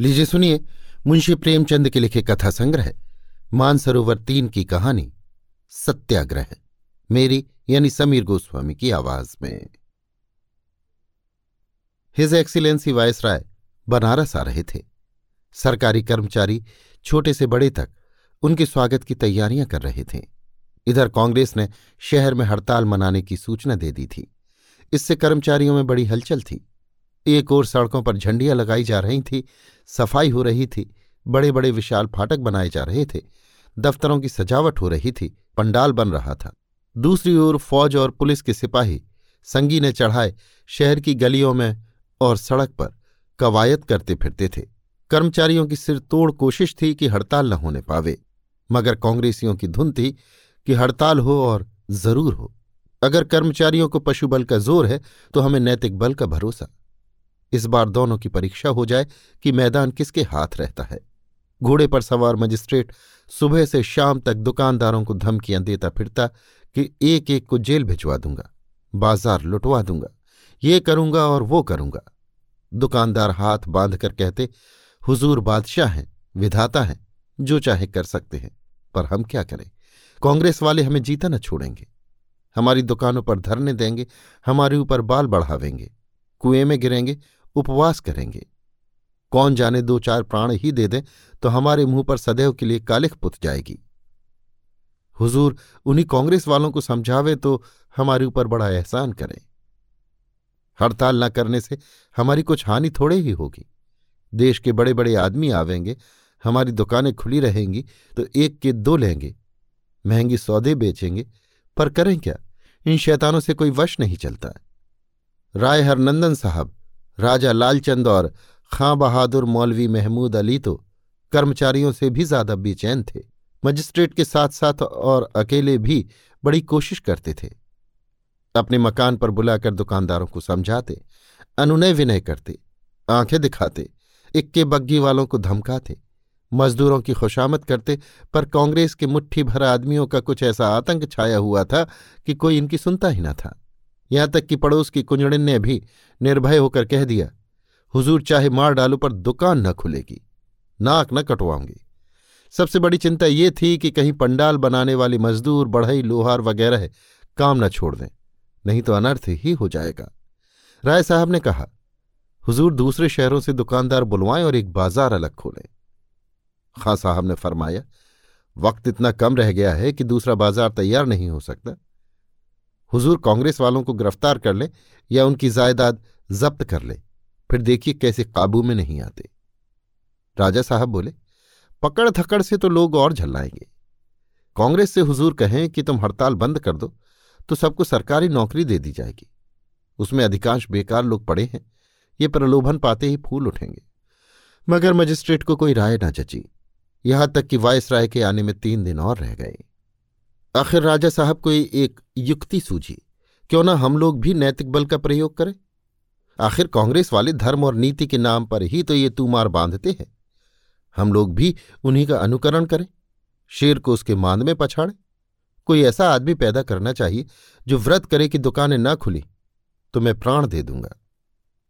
लीजिए सुनिए, मुंशी प्रेमचंद के लिखे कथा संग्रह, मानसरोवर तीन की कहानी, सत्याग्रह, मेरी यानी समीर गोस्वामी की आवाज़ में। हिज एक्सीलेंसी वायसराय बनारस आ रहे थे। सरकारी कर्मचारी छोटे से बड़े तक उनके स्वागत की तैयारियाँ कर रहे थे। इधर कांग्रेस ने शहर में हड़ताल मनाने की सूचना दे दी थी। इससे कर्मचारियों में बड़ी हलचल थी। एक ओर सड़कों पर झंडियाँ लगाई जा रही थी, सफ़ाई हो रही थी बड़े बड़े विशाल फाटक बनाए जा रहे थे, दफ्तरों की सजावट हो रही थी, पंडाल बन रहा था। दूसरी ओर फौज और पुलिस के सिपाही, संगी ने चढ़ाए शहर की गलियों में और सड़क पर कवायद करते फिरते थे। कर्मचारियों की सिर तोड़ कोशिश थी कि हड़ताल न होने पावे, मगर कांग्रेसियों की धुन थी कि हड़ताल हो और ज़रूर हो। अगर कर्मचारियों को पशु बल का ज़ोर है तो हमें नैतिक बल का भरोसा। इस बार दोनों की परीक्षा हो जाए कि मैदान किसके हाथ रहता है। घोड़े पर सवार मजिस्ट्रेट सुबह से शाम तक दुकानदारों को धमकियाँ देता फिरता कि एक एक को जेल भिजवा दूँगा, बाज़ार लुटवा दूँगा, ये करूँगा और वो करूँगा। दुकानदार हाथ बाँध कर कहते, हुजूर बादशाह हैं, विधाता हैं, जो चाहे कर सकते हैं, पर हम क्या करें? कांग्रेस वाले हमें जीता न छोड़ेंगे। हमारी दुकानों पर धरने देंगे, हमारे ऊपर बाल बढ़ावेंगे, कुएँ में गिरेंगे उपवास करेंगे। कौन जाने दो चार प्राण ही दे दें तो हमारे मुँह पर सदैव के लिए कालिख पुत जाएगी। हुजूर उन्हीं कांग्रेस वालों को समझावे तो हमारे ऊपर बड़ा एहसान करें। हड़ताल न करने से हमारी कुछ हानि थोड़े ही होगी। देश के बड़े बड़े आदमी आवेंगे, हमारी दुकानें खुली रहेंगी तो एक के दो लेंगे। महँगी सौदे बेचेंगे, पर करें क्या? इन शैतानों से कोई वश नहीं चलता। राय हरनंदन साहब राजा लालचंद और खां बहादुर मौलवी महमूद अली तो कर्मचारियों से भी ज़्यादा बेचैन थे। मजिस्ट्रेट के साथ साथ और अकेले भी बड़ी कोशिश करते थे। अपने मकान पर बुलाकर दुकानदारों को समझाते, अनुनय विनय करते, आँखें दिखाते, इक्के बग्गी वालों को धमकाते, मजदूरों की खुशामद करते, पर कांग्रेस के मुट्ठी भर आदमियों का कुछ ऐसा आतंक छाया हुआ था कि कोई इनकी सुनता ही न था। यहाँ तक कि पड़ोस की कुंजड़िन ने भी निर्भय होकर कह दिया, हुजूर चाहे मार डालो, पर दुकान न खुलेगी, नाक न कटवाऊँगी। सबसे बड़ी चिंता ये थी कि कहीं पंडाल बनाने वाले मजदूर, बढ़ई, लोहार वगैरह काम न छोड़ दें, नहीं तो अनर्थ ही हो जाएगा। राय साहब ने कहा, हुजूर दूसरे शहरों से दुकानदार बुलवाएँ और एक बाज़ार अलग खोलें। खां साहब ने फरमाया, वक्त इतना कम रह गया है कि दूसरा बाज़ार तैयार नहीं हो सकता। हुजूर कांग्रेस वालों को गिरफ़्तार कर ले या उनकी जायदाद जब्त कर ले। फिर देखिए कैसे काबू में नहीं आते। राजा साहब बोले, पकड़ थकड़ से तो लोग और झल्लाएँगे। कांग्रेस से हुजूर कहें कि तुम हड़ताल बंद कर दो तो सबको सरकारी नौकरी दे दी जाएगी। उसमें अधिकांश बेकार लोग पड़े हैं, ये प्रलोभन पाते ही फूल उठेंगे। मगर मजिस्ट्रेट को कोई राय न जची। यहाँ तक कि वायस राय के आने में तीन दिन और रह गए। आखिर राजा साहब को एक युक्ति सूझी, क्यों ना हम लोग भी नैतिक बल का प्रयोग करें? आखिर कांग्रेस वाले धर्म और नीति के नाम पर ही तो ये तूमार बांधते हैं। हम लोग भी उन्हीं का अनुकरण करें, शेर को उसके मांद में पछाड़े। कोई ऐसा आदमी पैदा करना चाहिए जो व्रत करे कि दुकानें न खुली तो मैं प्राण दे दूँगा।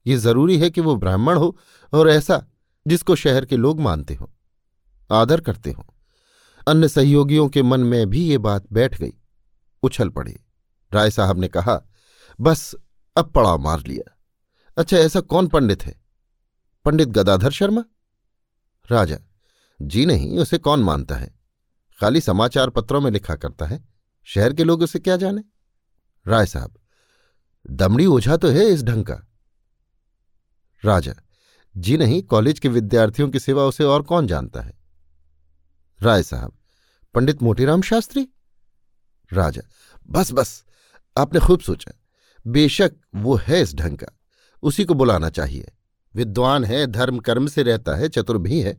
ये ज़रूरी है कि वो ब्राह्मण हो और ऐसा जिसको शहर के लोग मानते हो, आदर करते हों। अन्य सहयोगियों के मन में भी ये बात बैठ गई। उछल पड़े। राय साहब ने कहा, बस, अब पड़ाव मार लिया। अच्छा ऐसा कौन पंडित है? पंडित गदाधर शर्मा? राजा, जी नहीं, उसे कौन मानता है? खाली समाचार पत्रों में लिखा करता है। शहर के लोग उसे क्या जाने? राय साहब, दमड़ी ओझा तो है इस ढंग का। राजा, जी नहीं, कॉलेज के विद्यार्थियों की सेवा उसे और कौन जानता है? राय साहब, पंडित मोटीराम शास्त्री? राजा, बस बस, आपने खूब सोचा। बेशक वो है इस ढंग का, उसी को बुलाना चाहिए। विद्वान है, धर्म, कर्म से रहता है, चतुर भी है।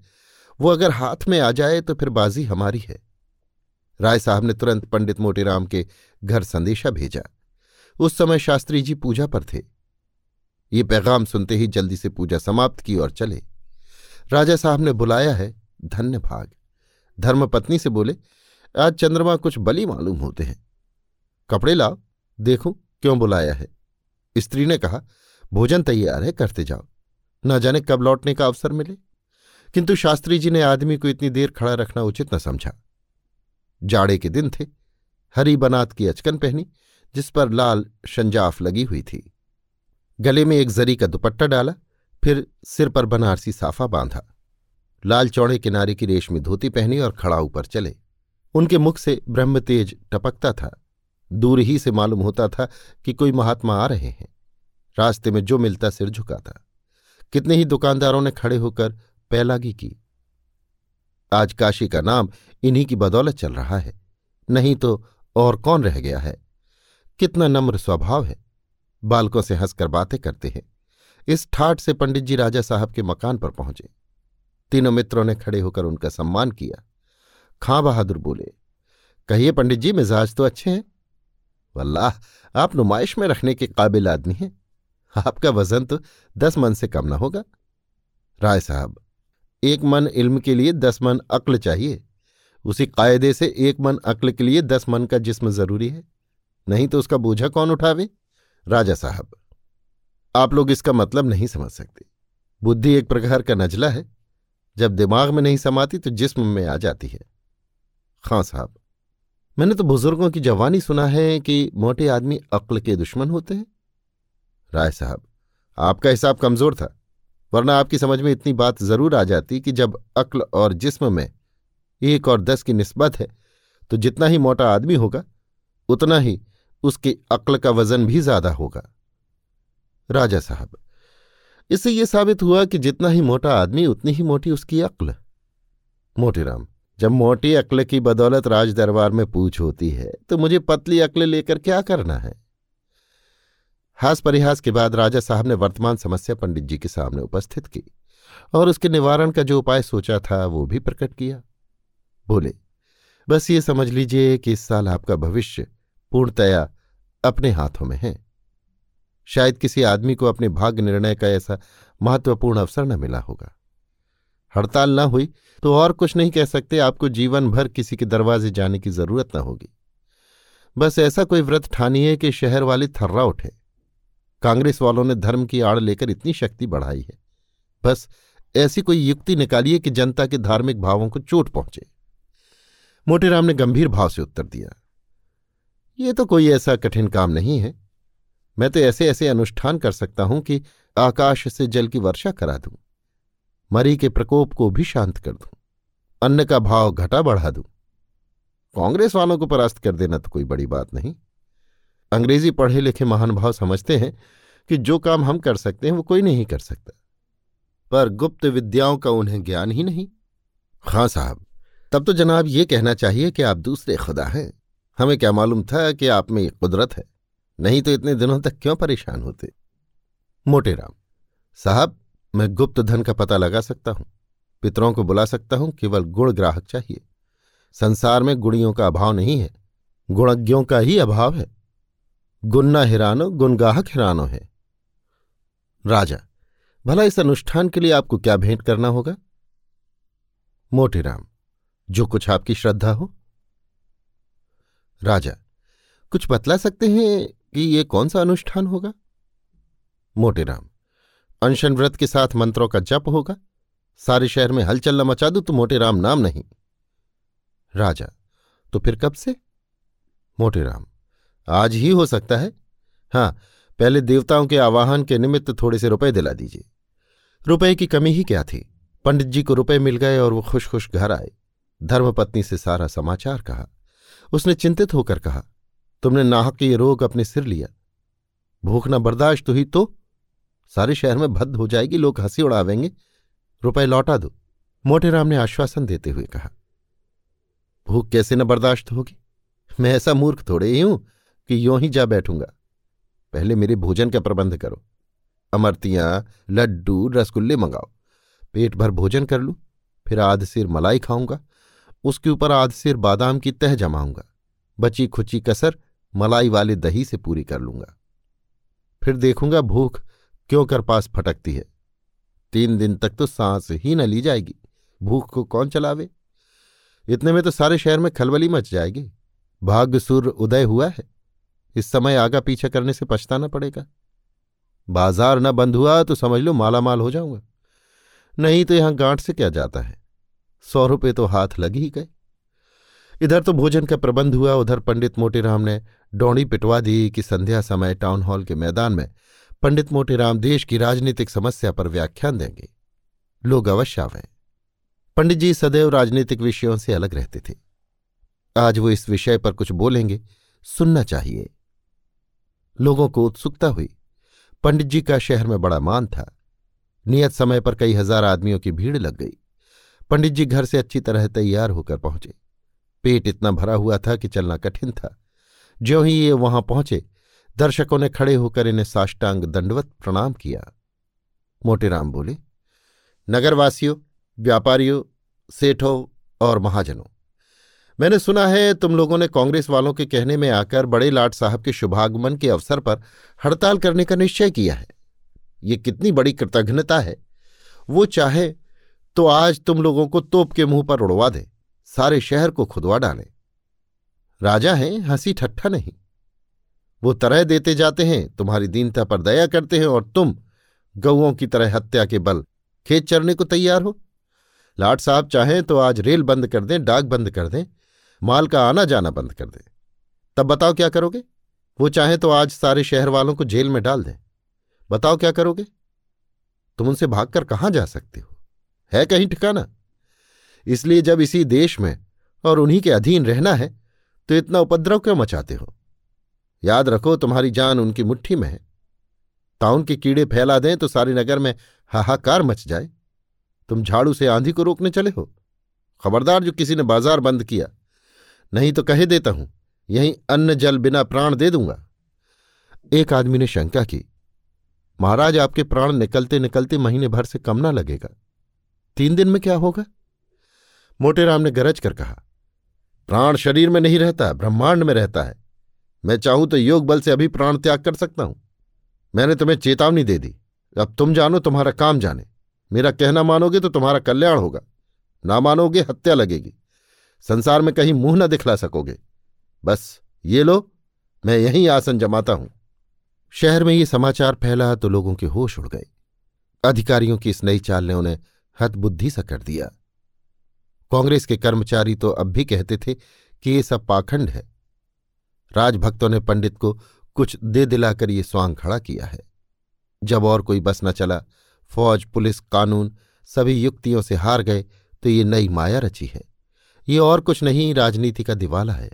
वो अगर हाथ में आ जाए तो फिर बाजी हमारी है। राय साहब ने तुरंत पंडित मोटीराम के घर संदेशा भेजा। उस समय शास्त्री जी पूजा पर थे। ये पैगाम सुनते ही जल्दी से पूजा समाप्त की और चले। राजा साहब ने बुलाया है, धन्य भाग। धर्मपत्नी से बोले, आज चंद्रमा कुछ बली मालूम होते हैं। कपड़े लाओ, देखो क्यों बुलाया है? स्त्री ने कहा, भोजन तैयार है, करते जाओ। न जाने कब लौटने का अवसर मिले। किंतु शास्त्री जी ने आदमी को इतनी देर खड़ा रखना उचित न समझा। जाड़े के दिन थे, हरी बनात की अचकन पहनी, जिस पर लाल शंजाफ लगी हुई थी। गले में एक जरी का दुपट्टा डाला, फिर सिर पर बनारसी साफा बांधा। लाल चौड़े किनारे की रेशमी धोती पहनी और खड़ा ऊपर चले। उनके मुख से ब्रह्मतेज टपकता था। दूर ही से मालूम होता था कि कोई महात्मा आ रहे हैं। रास्ते में जो मिलता सिर झुकाता। कितने ही दुकानदारों ने खड़े होकर पैलागी की। आज काशी का नाम इन्हीं की बदौलत चल रहा है। नहीं तो और कौन रह गया है? कितना नम्र स्वभाव है। बालकों से हंसकर बातें करते हैं। इस ठाठ से पंडित जी राजा साहब के मकान पर पहुँचे। तीनों मित्रों ने खड़े होकर उनका सम्मान किया। खां बहादुर बोले, कहिए पंडित जी, मिजाज तो अच्छे हैं? वल्लाह, आप नुमाइश में रखने के काबिल आदमी हैं। आपका वज़न तो दस मन से कम ना होगा। राय साहब, एक मन इल्म के लिए दस मन अक्ल चाहिए। उसी कायदे से एक मन अक्ल के लिए दस मन का जिस्म ज़रूरी है। नहीं तो उसका बोझा कौन उठावे? राजा साहब, आप लोग इसका मतलब नहीं समझ सकते। बुद्धि एक प्रकार का नजला है। जब दिमाग में नहीं समाती तो जिस्म में आ जाती है। खां साहब, मैंने तो बुज़ुर्गों की जवानी सुना है कि मोटे आदमी अक्ल के दुश्मन होते हैं। राय साहब, आपका हिसाब कमज़ोर था, वरना आपकी समझ में इतनी बात ज़रूर आ जाती कि जब अक्ल और जिस्म में एक और दस की निस्बत है तो जितना ही मोटा आदमी होगा, उतना ही उसकी अक्ल का वज़न भी ज़्यादा होगा। राजा साहब इससे यह साबित हुआ कि जितना ही मोटा आदमी, उतनी ही मोटी उसकी अक्ल। मोटीराम जब मोटी अक्ल की बदौलत राज दरबार में पूछ होती है तो मुझे पतली अक्ल लेकर क्या करना है? हास परिहास के बाद राजा साहब ने वर्तमान समस्या पंडित जी के सामने उपस्थित की, और उसके निवारण का जो उपाय सोचा था, वो भी प्रकट किया। बोले, बस ये समझ लीजिए कि इस साल आपका भविष्य पूर्णतया अपने हाथों में है। शायद किसी आदमी को अपने भाग्य निर्णय का ऐसा महत्वपूर्ण अवसर न मिला होगा। हड़ताल न हुई तो और कुछ नहीं कह सकते, आपको जीवन भर किसी के दरवाजे जाने की ज़रूरत न होगी। बस ऐसा कोई व्रत ठानिए कि शहर वाले थर्रा उठे। कांग्रेस वालों ने धर्म की आड़ लेकर इतनी शक्ति बढ़ाई है। बस ऐसी कोई युक्ति निकालिए कि जनता के धार्मिक भावों को चोट पहुँचे। मोटेराम ने गंभीर भाव से उत्तर दिया, ये तो कोई ऐसा कठिन काम नहीं है। मैं तो ऐसे ऐसे अनुष्ठान कर सकता हूँ कि आकाश से जल की वर्षा करा दूँ, मरी के प्रकोप को भी शांत कर दूँ, अन्न का भाव घटा बढ़ा दूँ। कांग्रेस वालों को परास्त कर देना तो कोई बड़ी बात नहीं। अंग्रेज़ी पढ़े लिखे महानुभाव समझते हैं कि जो काम हम कर सकते हैं वो कोई नहीं कर सकता। पर गुप्त विद्याओं का उन्हें ज्ञान ही नहीं। हाँ साहब, तब तो जनाब ये कहना चाहिए कि आप दूसरे खुदा हैं। हमें क्या मालूम था कि आप में कुदरत है? नहीं तो इतने दिनों तक क्यों परेशान होते? मोटेराम साहब, मैं गुप्त धन का पता लगा सकता हूँ। पितरों को बुला सकता हूँ, केवल गुण ग्राहक चाहिए। संसार में गुड़ियों का अभाव नहीं है, गुणज्ञों का ही अभाव है। गुन्ना हिरानो गुणगाहक हिरानो है। राजा, भला इस अनुष्ठान के लिए आपको क्या भेंट करना होगा? मोटेराम जो कुछ आपकी श्रद्धा हो। राजा, कुछ बतला सकते हैं कि ये कौन सा अनुष्ठान होगा? मोटेराम अनशन व्रत के साथ मंत्रों का जप होगा। सारे शहर में हलचल मचा दू तो मोटेराम नाम नहीं। राजा तो फिर कब से? मोटेराम आज ही हो सकता है। हाँ पहले देवताओं के आवाहन के निमित्त थोड़े से रुपए दिला दीजिए। रुपए की कमी ही क्या थी? पंडित जी को रुपए मिल गए और वो खुश खुश घर आए। धर्मपत्नी से सारा समाचार कहा। उसने चिंतित होकर कहा तुमने नाहक ये रोग अपने सिर लिया। भूख ना बर्दाश्त हुई तो सारे शहर में भद्द हो जाएगी, लोग हँसी उड़ावेंगे। रुपए लौटा दो मोटेराम ने आश्वासन देते हुए कहा। भूख कैसे न बर्दाश्त होगी? मैं ऐसा मूर्ख थोड़े ही हूँ कि यों ही जा बैठूँगा। पहले मेरे भोजन का प्रबंध करो। अमरतियाँ, लड्डू, रसगुल्ले मंगाओ। पेट भर भोजन कर लूँ, फिर आध सिर मलाई खाऊँगा। उसके ऊपर आध सिर बादाम की तह जमाऊँगा। बची खुची कसर मलाई वाले दही से पूरी कर लूँगा। फिर देखूँगा भूख क्यों कर पास फटकती है। तीन दिन तक तो सांस ही न ली जाएगी। भूख को कौन चलावे? इतने में तो सारे शहर में खलबली मच जाएगी। भाग्य सूर्य उदय हुआ है। इस समय आगा पीछा करने से पछताना पड़ेगा। बाज़ार न बंद हुआ तो समझ लो मालामाल हो जाऊँगा। नहीं तो यहाँ गांठ से क्या जाता है? सौ रुपये तो हाथ लग ही गए। इधर तो भोजन का प्रबंध हुआ, उधर पंडित मोटेराम ने डौड़ी पिटवा दी कि संध्या समय टाउन हॉल के मैदान में पंडित मोटेराम देश की राजनीतिक समस्या पर व्याख्यान देंगे। लोग अवश्य आवें। पंडित जी सदैव राजनीतिक विषयों से अलग रहते थे। आज वो इस विषय पर कुछ बोलेंगे, सुनना चाहिए। लोगों को उत्सुकता हुई। पंडित जी का शहर में बड़ा मान था। नियत समय पर कई हज़ार आदमियों की भीड़ लग गई। पंडित जी घर से अच्छी तरह तैयार होकर पहुँचे। पेट इतना भरा हुआ था कि चलना कठिन था। ज्यों ही ये वहाँ पहुँचे, दर्शकों ने खड़े होकर इन्हें साष्टांग दंडवत प्रणाम किया। मोटेराम बोले, नगरवासियों, व्यापारियों, सेठों और महाजनों, मैंने सुना है तुम लोगों ने कांग्रेस वालों के कहने में आकर बड़े लाट साहब के शुभागमन के अवसर पर हड़ताल करने का निश्चय किया है। ये कितनी बड़ी कृतघ्नता है। वो चाहे तो आज तुम लोगों को तोप के मुँह पर उड़वा दे, सारे शहर को खुदवा डालें। राजा हैं, हँसी ठट्ठा नहीं। वो तरह देते जाते हैं, तुम्हारी दीनता पर दया करते हैं और तुम गऊओं की तरह हत्या के बल खेत चरने को तैयार हो। लाट साहब चाहें तो आज रेल बंद कर दें, डाक बंद कर दें, माल का आना जाना बंद कर दें। तब बताओ क्या करोगे? वो चाहें तो आज सारे शहर वालों को जेल में डाल दें। बताओ क्या करोगे? तुम उनसे भागकर कहाँ जा सकते हो? है कहीं ठिकाना? इसलिए जब इसी देश में और उन्हीं के अधीन रहना है तो इतना उपद्रव क्यों मचाते हो? याद रखो, तुम्हारी जान उनकी मुट्ठी में है। ताउन के कीड़े फैला दें तो सारे नगर में हाहाकार मच जाए। तुम झाड़ू से आंधी को रोकने चले हो। खबरदार जो किसी ने बाज़ार बंद किया। नहीं तो कहे देता हूँ, यहीं अन्न जल बिना प्राण दे दूँगा। एक आदमी ने शंका की, महाराज, आपके प्राण निकलते निकलते महीने भर से कम ना लगेगा। तीन दिन में क्या होगा? मोटेराम ने गरज कर कहा प्राण शरीर में नहीं रहता, ब्रह्मांड में रहता है। मैं चाहूँ तो योग बल से अभी प्राण त्याग कर सकता हूँ। मैंने तुम्हें चेतावनी दे दी। अब तुम जानो, तुम्हारा काम जाने। मेरा कहना मानोगे तो तुम्हारा कल्याण होगा। ना मानोगे, हत्या लगेगी। संसार में कहीं मुँह न दिखला सकोगे। बस, ये लो, मैं यहीं आसन जमाता हूँ। शहर में ये समाचार फैला तो लोगों के होश उड़ गए। अधिकारियों की इस नई चाल ने उन्हें हतबुद्धि सा कर दिया। कांग्रेस के कर्मचारी तो अब भी कहते थे कि ये सब पाखंड है। राजभक्तों ने पंडित को कुछ दे दिलाकर ये स्वांग खड़ा किया है। जब और कोई बस न चला, फौज, पुलिस, कानून सभी युक्तियों से हार गए तो ये नई माया रची है। ये और कुछ नहीं, राजनीति का दिवाला है।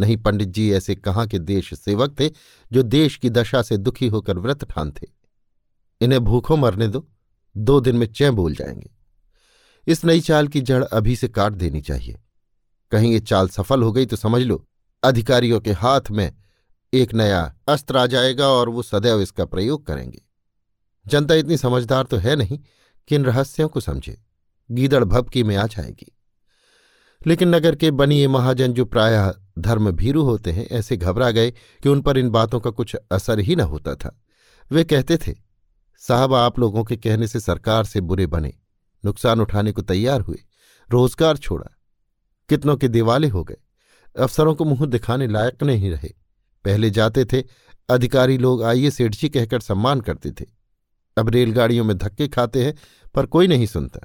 नहीं पंडित जी, ऐसे कहाँ के देश सेवक थे जो देश की दशा से दुखी होकर व्रत ठान थे इन्हें भूखों मरने दो दो दिन में चैं बोल जाएँगे। इस नई चाल की जड़ अभी से काट देनी चाहिए। कहीं ये चाल सफल हो गई तो समझ लो, अधिकारियों के हाथ में एक नया अस्त्र आ जाएगा और वो सदैव इसका प्रयोग करेंगे। जनता इतनी समझदार तो है नहीं कि इन रहस्यों को समझे। गीदड़ भपकी में आ जाएगी। लेकिन नगर के बनिए महाजन जो प्रायः धर्म भीरू होते हैं, ऐसे घबरा गए कि उन पर इन बातों का कुछ असर ही न होता था। वे कहते थे, साहब, आप लोगों के कहने से सरकार से बुरे बने। नुकसान उठाने को तैयार हुए। रोज़गार छोड़ा। कितनों के दिवाले हो गए। अफसरों को मुँह दिखाने लायक नहीं रहे। पहले जाते थे, अधिकारी लोग आइए सेठ जी कहकर सम्मान करते थे। अब रेलगाड़ियों में धक्के खाते हैं, पर कोई नहीं सुनता।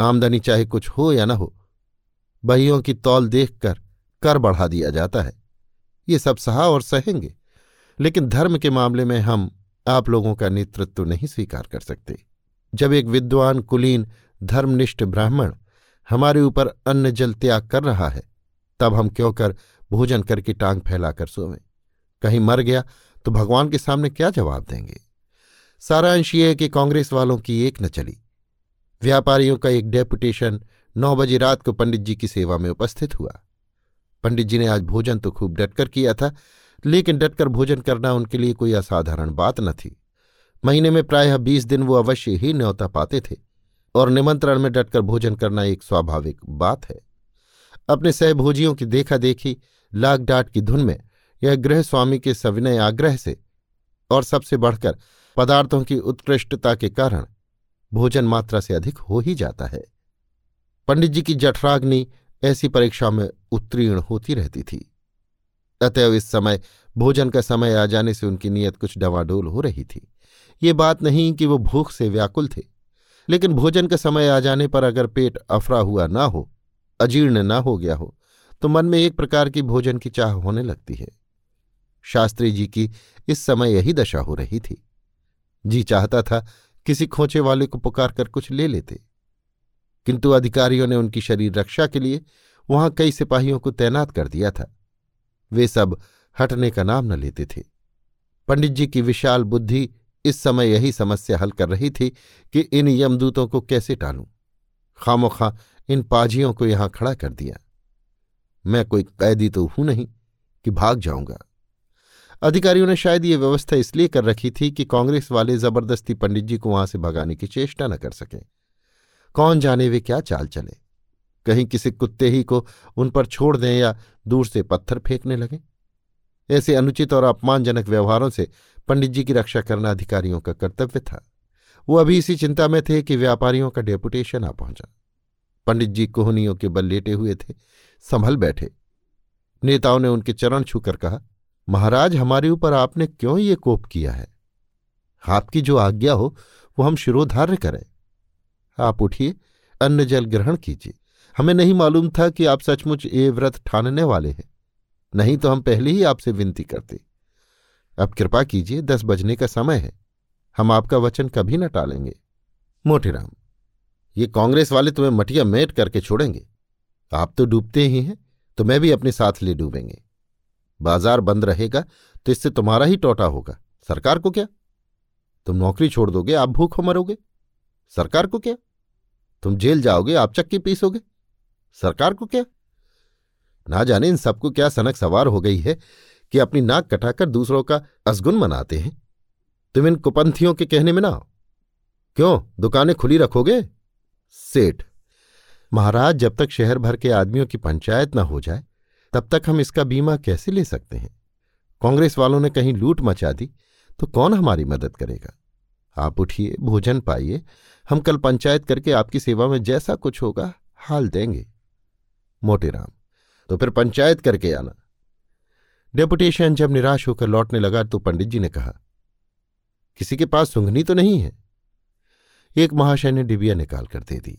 आमदनी चाहे कुछ हो या न हो, बहियों की तौल देखकर कर बढ़ा दिया जाता है। ये सब सहा और सहेंगे। लेकिन धर्म के मामले में हम आप लोगों का नेतृत्व नहीं स्वीकार कर सकते। जब एक विद्वान कुलीन धर्मनिष्ठ ब्राह्मण हमारे ऊपर अन्न जल त्याग कर रहा है, तब हम क्यों कर भोजन करके टांग फैलाकर सोवें? कहीं मर गया तो भगवान के सामने क्या जवाब देंगे? सारांश ये है कि कांग्रेस वालों की एक न चली। व्यापारियों का एक डेपुटेशन नौ बजे रात को पंडित जी की सेवा में उपस्थित हुआ। पंडित जी ने आज भोजन तो खूब डटकर किया था, लेकिन डटकर भोजन करना उनके लिए कोई असाधारण बात न थी। महीने में प्रायः बीस दिन वो अवश्य ही न्योता पाते थे, और निमंत्रण में डटकर भोजन करना एक स्वाभाविक बात है। अपने सहभोजियों की देखा देखी लाग डाट की धुन में यह गृह स्वामी के सविनय आग्रह से और सबसे बढ़कर पदार्थों की उत्कृष्टता के कारण भोजन मात्रा से अधिक हो ही जाता है। पंडित जी की जठराग्नि ऐसी परीक्षा में उत्तीर्ण होती रहती थी। अतएव इस समय भोजन का समय आ जाने से उनकी नीयत कुछ डवाडोल हो रही थी। ये बात नहीं कि वो भूख से व्याकुल थे, लेकिन भोजन का समय आ जाने पर अगर पेट अफरा हुआ ना हो, अजीर्ण ना हो गया हो तो मन में एक प्रकार की भोजन की चाह होने लगती है। शास्त्री जी की इस समय यही दशा हो रही थी। जी चाहता था किसी खोचे वाले को पुकार कर कुछ ले लेते। किंतु अधिकारियों ने उनकी शरीर रक्षा के लिए वहाँ कई सिपाहियों को तैनात कर दिया था। वे सब हटने का नाम न लेते थे। पंडित जी की विशाल बुद्धि इस समय यही समस्या हल कर रही थी कि इन यमदूतों को कैसे टालूं। खामोखा इन पाजियों को यहाँ खड़ा कर दिया। मैं कोई कैदी तो हूँ नहीं कि भाग जाऊँगा। अधिकारियों ने शायद ये व्यवस्था इसलिए कर रखी थी कि कांग्रेस वाले ज़बरदस्ती पंडित जी को वहाँ से भगाने की चेष्टा न कर सकें। कौन जाने वे क्या चाल चले? कहीं किसी कुत्ते ही को उन पर छोड़ दें या दूर से पत्थर फेंकने लगें? ऐसे अनुचित और अपमानजनक व्यवहारों से पंडित जी की रक्षा करना अधिकारियों का कर्तव्य था। वो अभी इसी चिंता में थे कि व्यापारियों का डेपुटेशन आ पहुँचा। पंडित जी कोहनियों के बल लेटे हुए थे, संभल बैठे। नेताओं ने उनके चरण छूकर कहा, महाराज, हमारे ऊपर आपने क्यों ये कोप किया है? आपकी जो आज्ञा हो, वो हम शिरोधार्य करें। आप उठिए अन्न जल ग्रहण कीजिए। हमें नहीं मालूम था कि आप सचमुच ये व्रत ठानने वाले हैं। नहीं तो हम पहले ही आपसे विनती करते। अब कृपा कीजिए, दस बजने का समय है। हम आपका वचन कभी न टालेंगे। मोटेराम ये कांग्रेस वाले तुम्हें मटिया मेट करके छोड़ेंगे। आप तो डूबते ही हैं तो मैं भी अपने साथ ले डूबेंगे। बाज़ार बंद रहेगा तो इससे तुम्हारा ही टोटा होगा। सरकार को क्या? तुम नौकरी छोड़ दोगे, आप भूखों मरोगे। सरकार को क्या? तुम जेल जाओगे, आप चक्की पीसोगे। सरकार को क्या? ना जाने इन सबको क्या सनक सवार हो गई है कि अपनी नाक कटाकर दूसरों का असगुन मनाते हैं? तुम इन कुपंथियों के कहने में ना क्यों? दुकानें खुली रखोगे? सेठ, महाराज, जब तक शहर भर के आदमियों की पंचायत न हो जाए, तब तक हम इसका बीमा कैसे ले सकते हैं? कांग्रेस वालों ने कहीं लूट मचा दी तो कौन हमारी मदद करेगा? आप उठिए, भोजन पाइए, हम कल पंचायत करके आपकी सेवा में जैसा कुछ होगा, हाल देंगे। मोटेराम तो फिर पंचायत करके आना। डेपुटेशन जब निराश होकर लौटने लगा तो पंडित जी ने कहा, किसी के पास सुंघनी तो नहीं है? एक महाशय ने डिबिया निकाल कर दे दी।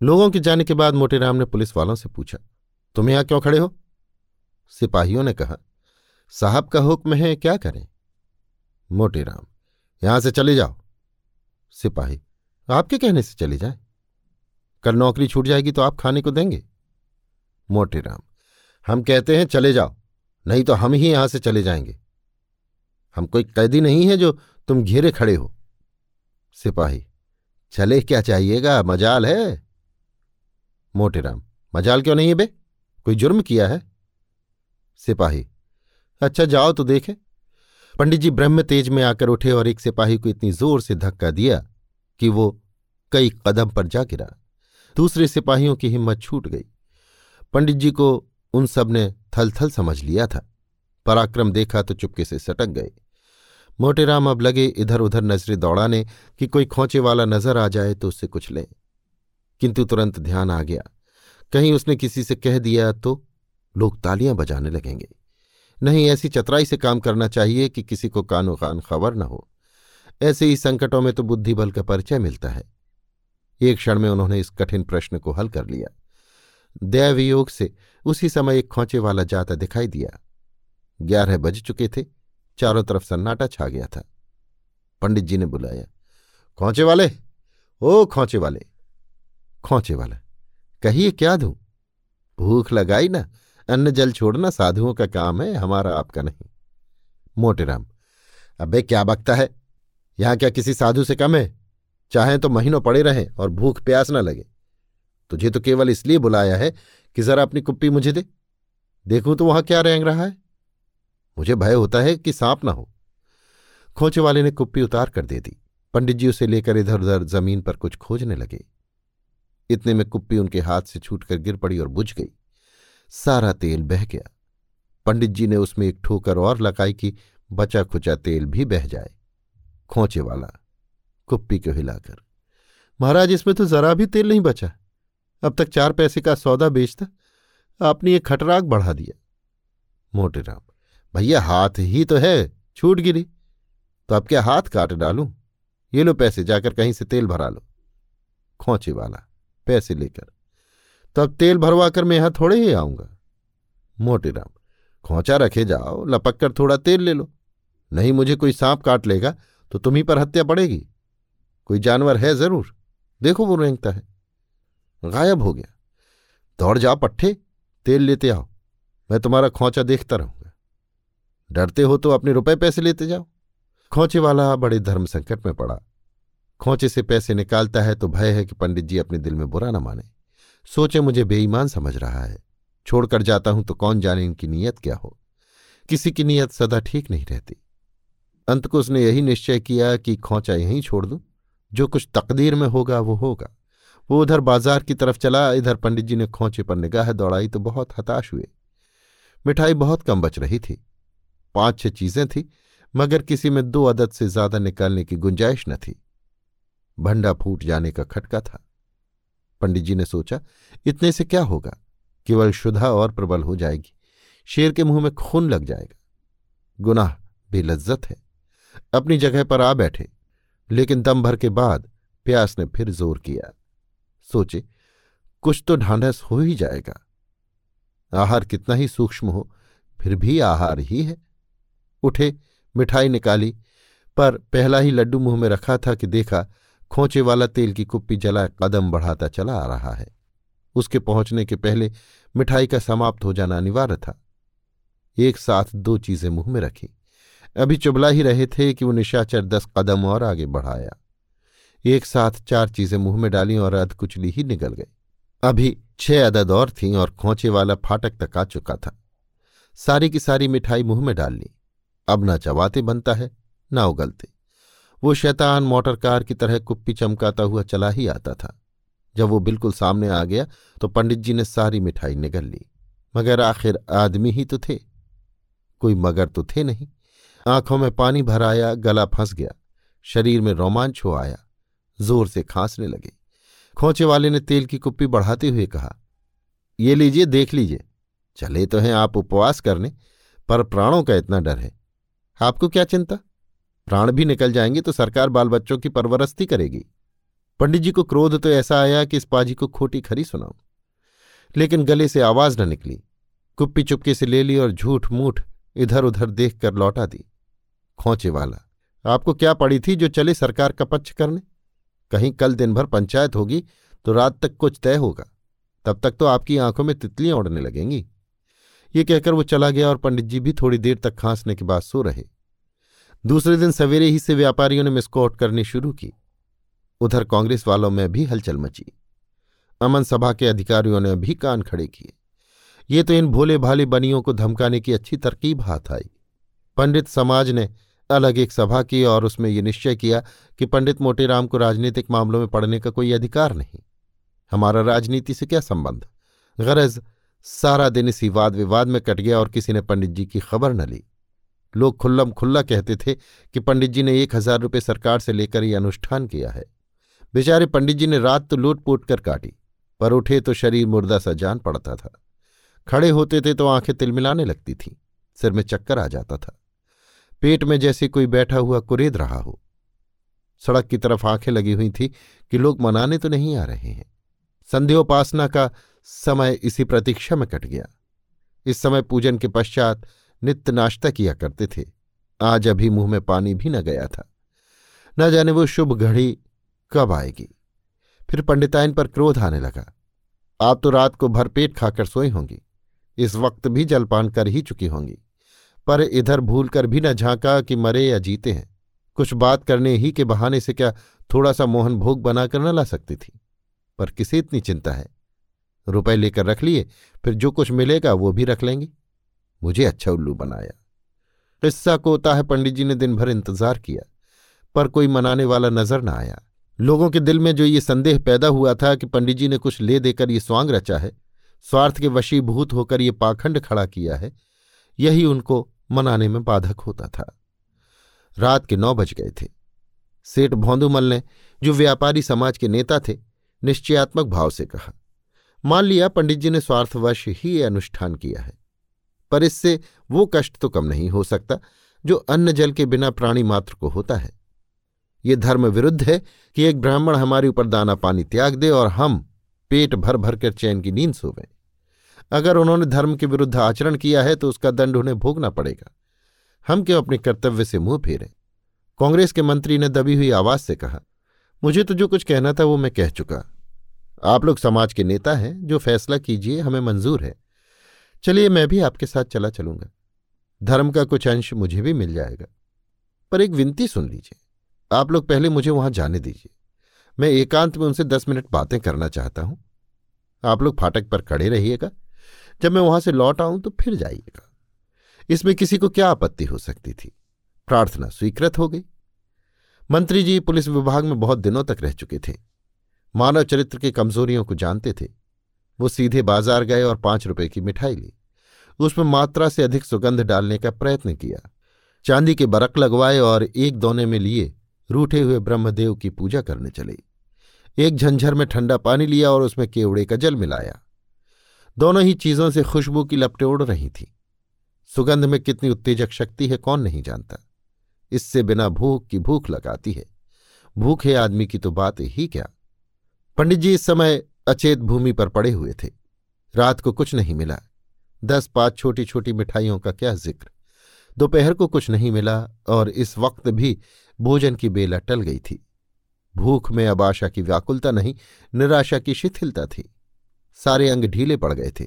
लोगों के जाने के बाद मोटेराम ने पुलिस वालों से पूछा, तुम यहाँ क्यों खड़े हो? सिपाहियों ने कहा, साहब का हुक्म है, क्या करें? मोटेराम, यहाँ से चले जाओ। सिपाही, आपके कहने से चले जाए। कल नौकरी छूट जाएगी तो आप खाने को देंगे। मोटेराम हम कहते हैं, चले जाओ, नहीं तो हम ही यहाँ से चले जाएँगे। हम कोई कैदी नहीं है जो तुम घेरे खड़े हो। सिपाही, चले क्या चाहिएगा? मजाल है। मोटेराम मजाल क्यों नहीं है बे? कोई जुर्म किया है? सिपाही अच्छा जाओ तो देखे। पंडित जी ब्रह्म तेज में आकर उठे और एक सिपाही को इतनी ज़ोर से धक्का दिया कि वो कई कदम पर जा गिरा। दूसरे सिपाहियों की हिम्मत छूट गई। पंडित जी को उन सबने थल थल समझ लिया था। पराक्रम देखा तो चुपके से सटक गए। मोटेराम अब लगे इधर उधर नज़रें दौड़ाने कि कोई खोचे वाला नज़र आ जाए तो उससे कुछ ले। किंतु तुरंत ध्यान आ गया। कहीं उसने किसी से कह दिया तो लोग तालियाँ बजाने लगेंगे। नहीं, ऐसी चतराई से काम करना चाहिए कि किसी को कानो कान खबर न हो। ऐसे ही संकटों में तो बुद्धि बल का परिचय मिलता है। एक क्षण में उन्होंने इस कठिन प्रश्न को हल कर लिया। दैवयोग से उसी समय एक खोचे वाला जाता दिखाई दिया। ग्यारह बज चुके थे, चारों तरफ़ सन्नाटा छा गया था। पंडित जी ने बुलाया, खोचे वाले? ओ खोचे वाले, खोचे वाला, कहिए क्या दूँ? भूख लगाई ना, अन्न जल छोड़ना साधुओं का काम है, हमारा आपका नहीं। मोटेराम अबे क्या बकता है? यहाँ क्या किसी साधु से कम है? चाहे तो महीनों पड़े रहें और भूख प्यास न लगे। तुझे तो केवल इसलिए बुलाया है कि जरा अपनी कुप्पी मुझे दे। देखूँ तो वहाँ क्या रेंग रहा है। मुझे भय होता है कि सांप ना हो। खोचे वाले ने कुप्पी उतार कर दे दी। पंडित जी उसे लेकर इधर उधर ज़मीन पर कुछ खोजने लगे। इतने में कुप्पी उनके हाथ से छूटकर गिर पड़ी और बुझ गई। सारा तेल बह गया। पंडित जी ने उसमें एक ठोकर और लगाई कि बचा खुचा तेल भी बह जाए। खोचे वाला कुप्पी को हिलाकर, महाराज, इसमें तो जरा भी तेल नहीं बचा। अब तक चार पैसे का सौदा बेचता, आपने ये खटराग बढ़ा दिया। मोटेराम, भैया हाथ ही तो है, छूट गिरी। तो अब क्या हाथ काट डालूं? ये लो पैसे, जाकर कहीं से तेल भरा लो। खोचे वाला, पैसे लेकर। तो अब तेल भरवा कर मैं यहाँ थोड़े ही आऊँगा। मोटेराम, खोचा रखे जाओ, लपक कर थोड़ा तेल ले लो। नहीं मुझे कोई सांप काट लेगा तो तुम्ही पर हत्या पड़ेगी। कोई जानवर है ज़रूर। देखो वो रेंगता है। गायब हो गया। दौड़ जाओ पट्टे तेल लेते आओ, मैं तुम्हारा खोचा देखता रहूँगा। डरते हो तो अपने रुपए पैसे लेते जाओ। खोचे वाला बड़े धर्म संकट में पड़ा। खोचे से पैसे निकालता है तो भय है कि पंडित जी अपने दिल में बुरा न माने। सोचे मुझे बेईमान समझ रहा है। छोड़कर जाता हूँ तो कौन जाने इनकी नीयत क्या हो? किसी की नीयत सदा ठीक नहीं रहती। अंत को उसने यही निश्चय किया कि खोचा यहीं छोड़ दूँ। जो कुछ तकदीर में होगा, वो होगा। वो उधर बाज़ार की तरफ़ चला, इधर पंडित जी ने खोचे पर निगाह दौड़ाई तो बहुत हताश हुए। मिठाई बहुत कम बच रही थी। पाँच छह चीज़ें थी, मगर किसी में दो अदद से ज़्यादा निकालने की गुंजाइश न थी। भंडा फूट जाने का खटका था। पंडित जी ने सोचा, इतने से क्या होगा? केवल शुद्धा और प्रबल हो जाएगी। शेर के मुँह में खून लग जाएगा। गुनाह बेलज्जत है। अपनी जगह पर आ बैठे। लेकिन दम भर के बाद प्यास ने फिर ज़ोर किया। सोचे, कुछ तो ढांढस हो ही जाएगा। आहार कितना ही सूक्ष्म हो, फिर भी आहार ही है। उठे, मिठाई निकाली, पर पहला ही लड्डू मुँह में रखा था कि देखा, खोचे वाला तेल की कुप्पी जला, कदम बढ़ाता चला आ रहा है। उसके पहुँचने के पहले मिठाई का समाप्त हो जाना अनिवार्य था। एक साथ दो चीज़ें मुँह में रखी। अभी चुबला ही रहे थे कि वो निशाचर दस कदम और आगे बढ़ाया। एक साथ चार चीज़ें मुँह में डाली और अध कुचली ही निकल गई। अभी छह अदद और थीं और खोचे वाला फाटक तक आ चुका था। सारी की सारी मिठाई मुँह में डाल ली। अब न चबाते बनता है, न उगलते। वो शैतान मोटर कार की तरह कुप्पी चमकाता हुआ चला ही आता था। जब वो बिल्कुल सामने आ गया तो पंडित जी ने सारी मिठाई निगल ली। मगर आखिर आदमी ही तो थे। कोई मगर तो थे नहीं। आँखों में पानी भर आया, गला फंस गया। शरीर में रोमांच हो आया। ज़ोर से खांसने लगे। खोचे वाले ने तेल की कुप्पी बढ़ाते हुए कहा, ये लीजिए, देख लीजिए। चले तो हैं आप उपवास करने, पर प्राणों का इतना डर है। आपको क्या चिंता? प्राण भी निकल जाएँगे तो सरकार बाल बच्चों की परवरस्ती करेगी। पंडित जी को क्रोध तो ऐसा आया कि इस पाजी को खोटी खरी सुनाऊं। लेकिन गले से आवाज़ न निकली। कुप्पी चुपके से ले ली और झूठ मूठ इधर उधर देख कर लौटा दी। खोचे वाला, आपको क्या पड़ी थी जो चले सरकार का पक्ष करने? कहीं कल दिन भर पंचायत होगी तो रात तक कुछ तय होगा। तब तक तो आपकी आँखों में तितलियाँ उड़ने लगेंगी। ये कहकर वो चला गया और पंडित जी भी थोड़ी देर तक खांसने के बाद सो रहे। दूसरे दिन सवेरे ही से व्यापारियों ने मिसकोट करनी शुरू की। उधर कांग्रेस वालों में भी हलचल मची। अमन सभा के अधिकारियों ने भी कान खड़े किए। ये तो इन भोले भाले बनियों को धमकाने की अच्छी तरकीब हाथ आई। पंडित समाज ने अलग एक सभा की और उसमें ये निश्चय किया कि पंडित मोटेराम को राजनीतिक मामलों में पढ़ने का कोई अधिकार नहीं। हमारा राजनीति से क्या संबंध? गरज, सारा दिन इसी वाद विवाद में कट गया और किसी ने पंडित जी की खबर न ली। लोग खुल्लम खुल्ला कहते थे कि पंडित जी ने एक हज़ार रुपये सरकार से लेकर ये अनुष्ठान किया है। बेचारे पंडित जी ने रात तो लूट पूट कर काटी, पर उठे तो शरीर मुर्दा सा जान पड़ता था। खड़े होते थे तो आँखें तिलमिलाने लगती थीं, सिर में चक्कर आ जाता था। पेट में जैसे कोई बैठा हुआ कुरेद रहा हो। सड़क की तरफ़ आँखें लगी हुई थी कि लोग मनाने तो नहीं आ रहे हैं। संध्योपासना का समय इसी प्रतीक्षा में कट गया। इस समय पूजन के पश्चात नित्य नाश्ता किया करते थे। आज अभी मुँह में पानी भी न गया था। न जाने वो शुभ घड़ी कब आएगी। फिर पंडिताइन पर क्रोध आने लगा। आप तो रात को भरपेट खाकर सोई होंगी। इस वक्त भी जलपान कर ही चुकी होंगी। पर इधर भूल कर भी न झांका कि मरे या जीते हैं। कुछ बात करने ही के बहाने से क्या थोड़ा सा मोहन भोग बनाकर न ला सकती थी? पर किसे इतनी चिंता है? रुपए लेकर रख लिए, फिर जो कुछ मिलेगा वो भी रख लेंगे। मुझे अच्छा उल्लू बनाया। किस्सा कोता है पंडित जी ने दिन भर इंतज़ार किया, पर कोई मनाने वाला नज़र न आया। लोगों के दिल में जो ये संदेह पैदा हुआ था कि पंडित जी ने कुछ ले देकर ये स्वांग रचा है, स्वार्थ के वशीभूत होकर ये पाखंड खड़ा किया है, यही उनको मनाने में बाधक होता था। रात के नौ बज गए थे। सेठ भौंदूमल ने, जो व्यापारी समाज के नेता थे, निश्चयात्मक भाव से कहा, मान लिया पंडित जी ने स्वार्थवश ही अनुष्ठान किया है, पर इससे वो कष्ट तो कम नहीं हो सकता, जो अन्न जल के बिना प्राणी मात्र को होता है। ये धर्म विरुद्ध है कि एक ब्राह्मण हमारे ऊपर दाना पानी त्याग दे और हम पेट भर भर कर चैन की नींद सोवें। अगर उन्होंने धर्म के विरुद्ध आचरण किया है तो उसका दंड उन्हें भोगना पड़ेगा। हम क्यों अपने कर्तव्य से मुँह फेरें? कांग्रेस के मंत्री ने दबी हुई आवाज़ से कहा, मुझे तो जो कुछ कहना था, वो मैं कह चुका। आप लोग समाज के नेता हैं, जो फैसला कीजिए, हमें मंजूर है। चलिए, मैं भी आपके साथ चला चलूँगा। धर्म का कुछ अंश मुझे भी मिल जाएगा। पर एक विनती सुन लीजिए। आप लोग पहले मुझे वहाँ जाने दीजिए। मैं एकांत में उनसे दस मिनट बातें करना चाहता हूँ। आप लोग फाटक पर खड़े रहिएगा। जब मैं वहाँ से लौट आऊँ तो फिर जाइएगा। इसमें किसी को क्या आपत्ति हो सकती थी? प्रार्थना स्वीकृत हो गई। मंत्री जी पुलिस विभाग में बहुत दिनों तक रह चुके थे। मानव चरित्र की कमजोरियों को जानते थे। वो सीधे बाज़ार गए और पाँच रुपए की मिठाई ली। उसमें मात्रा से अधिक सुगंध डालने का प्रयत्न किया। चांदी के बरक लगवाए और एक दोने में लिए रूठे हुए ब्रह्मदेव की पूजा करने चले। एक झंझर में ठंडा पानी लिया और उसमें केवड़े का जल मिलाया। दोनों ही चीज़ों से खुशबू की लपटें उड़ रही थीं। सुगंध में कितनी उत्तेजक शक्ति है कौन नहीं जानता। इससे बिना भूख की भूख लगाती है। भूखे आदमी की तो बात ही क्या? पंडित जी इस समय अचेत भूमि पर पड़े हुए थे। रात को कुछ नहीं मिला। दस पाँच छोटी छोटी मिठाइयों का क्या ज़िक्र। दोपहर को कुछ नहीं मिला और इस वक्त भी भोजन की बेला टल गई थी। भूख में अब आशा की व्याकुलता नहीं, निराशा की शिथिलता थी। सारे अंग ढीले पड़ गए थे।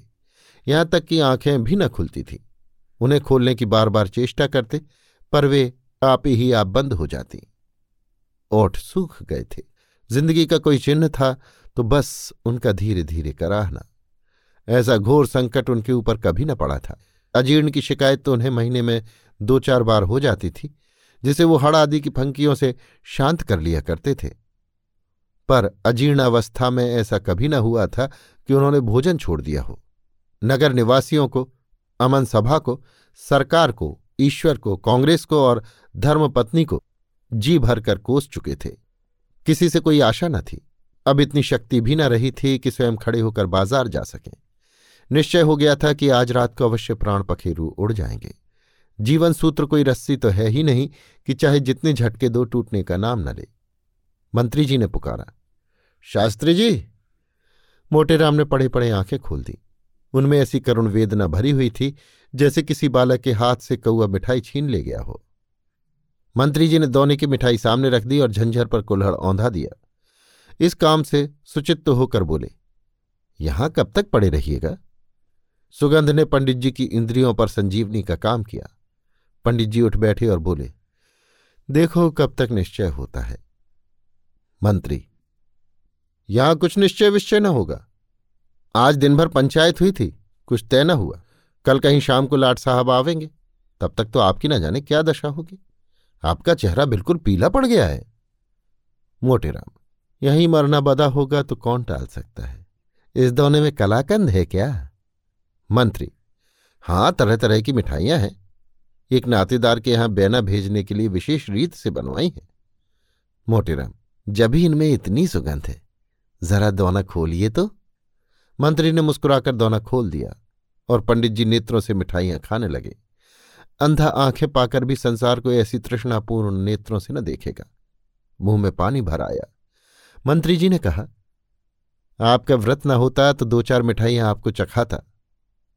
यहाँ तक कि आँखें भी न खुलती थीं। उन्हें खोलने की बार बार चेष्टा करते, पर वे आप ही आप बंद हो जाती। ओठ सूख गए थे। ज़िंदगी का कोई चिन्ह था तो बस उनका धीरे धीरे कराहना। ऐसा घोर संकट उनके ऊपर कभी न पड़ा था। अजीर्ण की शिकायत तो उन्हें महीने में दो चार बार हो जाती थी, जिसे वो हड़ आदि की फंकियों से शांत कर लिया करते थे। पर अजीर्ण अवस्था में ऐसा कभी न हुआ था कि उन्होंने भोजन छोड़ दिया हो। नगर निवासियों को, अमन सभा को, सरकार को, ईश्वर को, कांग्रेस को और धर्मपत्नी को जी भरकर कोस चुके थे। किसी से कोई आशा न थी। अब इतनी शक्ति भी न रही थी कि स्वयं खड़े होकर बाज़ार जा सकें। निश्चय हो गया था कि आज रात को अवश्य प्राण पखेरू उड़ जाएँगे। जीवन सूत्र कोई रस्सी तो है ही नहीं कि चाहे जितने झटके दो टूटने का नाम न ले। मंत्री जी ने पुकारा शास्त्री जी। मोटेराम ने पड़े पड़े आँखें खोल दी। उनमें ऐसी करुण वेदना भरी हुई थी, जैसे किसी बालक के हाथ से कौआ मिठाई छीन ले गया हो। मंत्री जी ने दोने की मिठाई सामने रख दी और झंझर पर कुल्हड़ औंधा दिया। इस काम से सुचित्त होकर बोले, यहाँ कब तक पड़े रहिएगा? सुगंध ने पंडित जी की इंद्रियों पर संजीवनी का काम किया। पंडित जी उठ बैठे और बोले, देखो कब तक निश्चय होता है। मंत्री यहाँ कुछ निश्चय विश्चय न होगा। आज दिन भर पंचायत हुई थी, कुछ तय न हुआ। कल कहीं शाम को लाट साहब आवेंगे, तब तक तो आपकी ना जाने क्या दशा होगी। आपका चेहरा बिल्कुल पीला पड़ गया है। मोटेराम यहीं मरना बदा होगा तो कौन टाल सकता है? इस दोने में कलाकंद है क्या? मंत्री हाँ तरह तरह की मिठाइयाँ हैं। एक नातेदार के यहाँ बैना भेजने के लिए विशेष रीत से बनवाई है। मोटेराम जब ही इनमें इतनी सुगंध है जरा दोना खोलिए तो। मंत्री ने मुस्कुराकर दोना खोल दिया और पंडित जी नेत्रों से मिठाइयाँ खाने लगे। अंधा आँखें पाकर भी संसार को ऐसी तृष्णापूर्ण नेत्रों से न देखेगा। मुँह में पानी भर आया। मंत्री जी ने कहा, आपका व्रत न होता तो दो चार मिठाइयाँ आपको चखाता।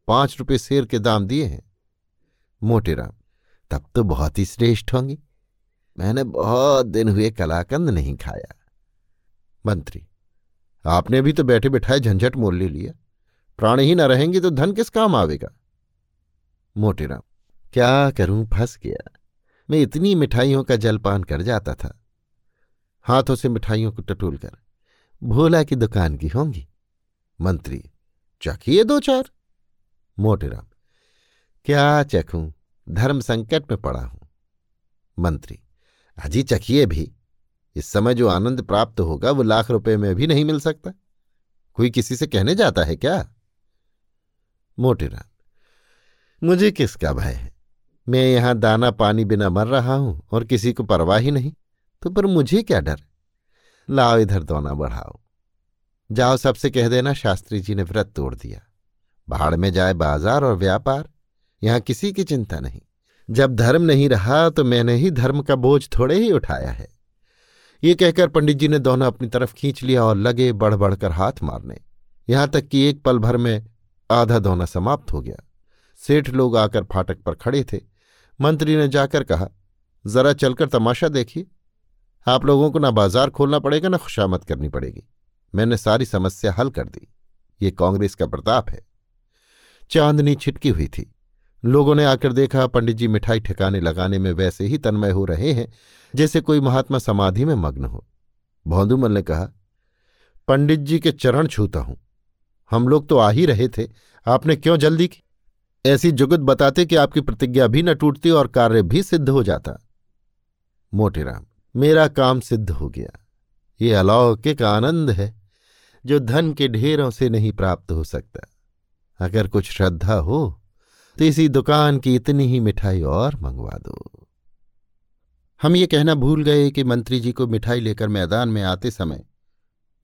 पाँच रुपये शेर के दाम दिए हैं। मोटेराम तब तो बहुत ही श्रेष्ठ होंगी। मैंने बहुत दिन हुए कलाकंद नहीं खाया। मंत्री आपने भी तो बैठे बिठाए झंझट मोल ले लिया। प्राण ही न रहेंगे तो धन किस काम आवेगा? मोटेराम क्या करूँ? फंस गया। मैं इतनी मिठाइयों का जलपान कर जाता था। हाथों से मिठाइयों को टटोल कर भोला की दुकान की होंगी? मंत्री, चखिए दो चार? मोटेराम क्या चखूं? धर्म संकट में पड़ा हूँ। मंत्री, अजी चखिए भी। इस समय जो आनंद प्राप्त होगा, वो लाख रुपए में भी नहीं मिल सकता। कोई किसी से कहने जाता है क्या? मोटेराम मुझे किसका भय है? मैं यहाँ दाना पानी बिना मर रहा हूँ और किसी को परवाह ही नहीं तो पर मुझे क्या डर? लाओ इधर दोना बढ़ाओ। जाओ सबसे कह देना, शास्त्री जी ने व्रत तोड़ दिया। भाड़ में जाए बाज़ार और व्यापार, यहाँ किसी की चिंता नहीं। जब धर्म नहीं रहा तो मैंने ही धर्म का बोझ थोड़े ही उठाया है। ये कहकर पंडित जी ने दोनों अपनी तरफ़ खींच लिया और लगे बढ़ बढ़कर हाथ मारने। यहाँ तक कि एक पल भर में आधा दोना समाप्त हो गया। सेठ लोग आकर फाटक पर खड़े थे। मंत्री ने जाकर कहा, जरा चलकर तमाशा देखिए। आप लोगों को ना बाज़ार खोलना पड़ेगा, ना खुशामद करनी पड़ेगी। मैंने सारी समस्या हल कर दी। ये कांग्रेस का प्रताप है। चांदनी छिटकी हुई थी। लोगों ने आकर देखा, पंडित जी मिठाई ठिकाने लगाने में वैसे ही तन्मय हो रहे हैं, जैसे कोई महात्मा समाधि में मग्न हो। भौंदूमल ने कहा, पंडित जी के चरण छूता हूँ। हम लोग तो आ ही रहे थे, आपने क्यों जल्दी की? ऐसी जुगत बताते कि आपकी प्रतिज्ञा भी न टूटती और कार्य भी सिद्ध हो जाता। मोटेराम, मेरा काम सिद्ध हो गया। ये अलौकिक आनंद है, जो धन के ढेरों से नहीं प्राप्त हो सकता। अगर कुछ श्रद्धा हो तो इसी दुकान की इतनी ही मिठाई और मंगवा दो। हम ये कहना भूल गए कि मंत्री जी को मिठाई लेकर मैदान में आते समय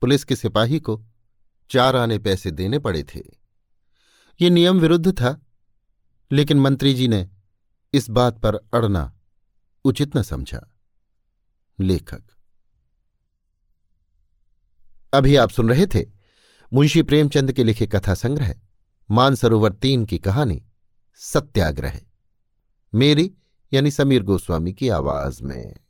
पुलिस के सिपाही को चार आने पैसे देने पड़े थे। ये नियम विरुद्ध था, लेकिन मंत्री जी ने इस बात पर अड़ना उचित न समझा। लेखक। अभी आप सुन रहे थे मुंशी प्रेमचंद के लिखे कथा संग्रह मानसरोवर तीन की कहानी। सत्याग्रह मेरी यानी समीर गोस्वामी की आवाज़ में।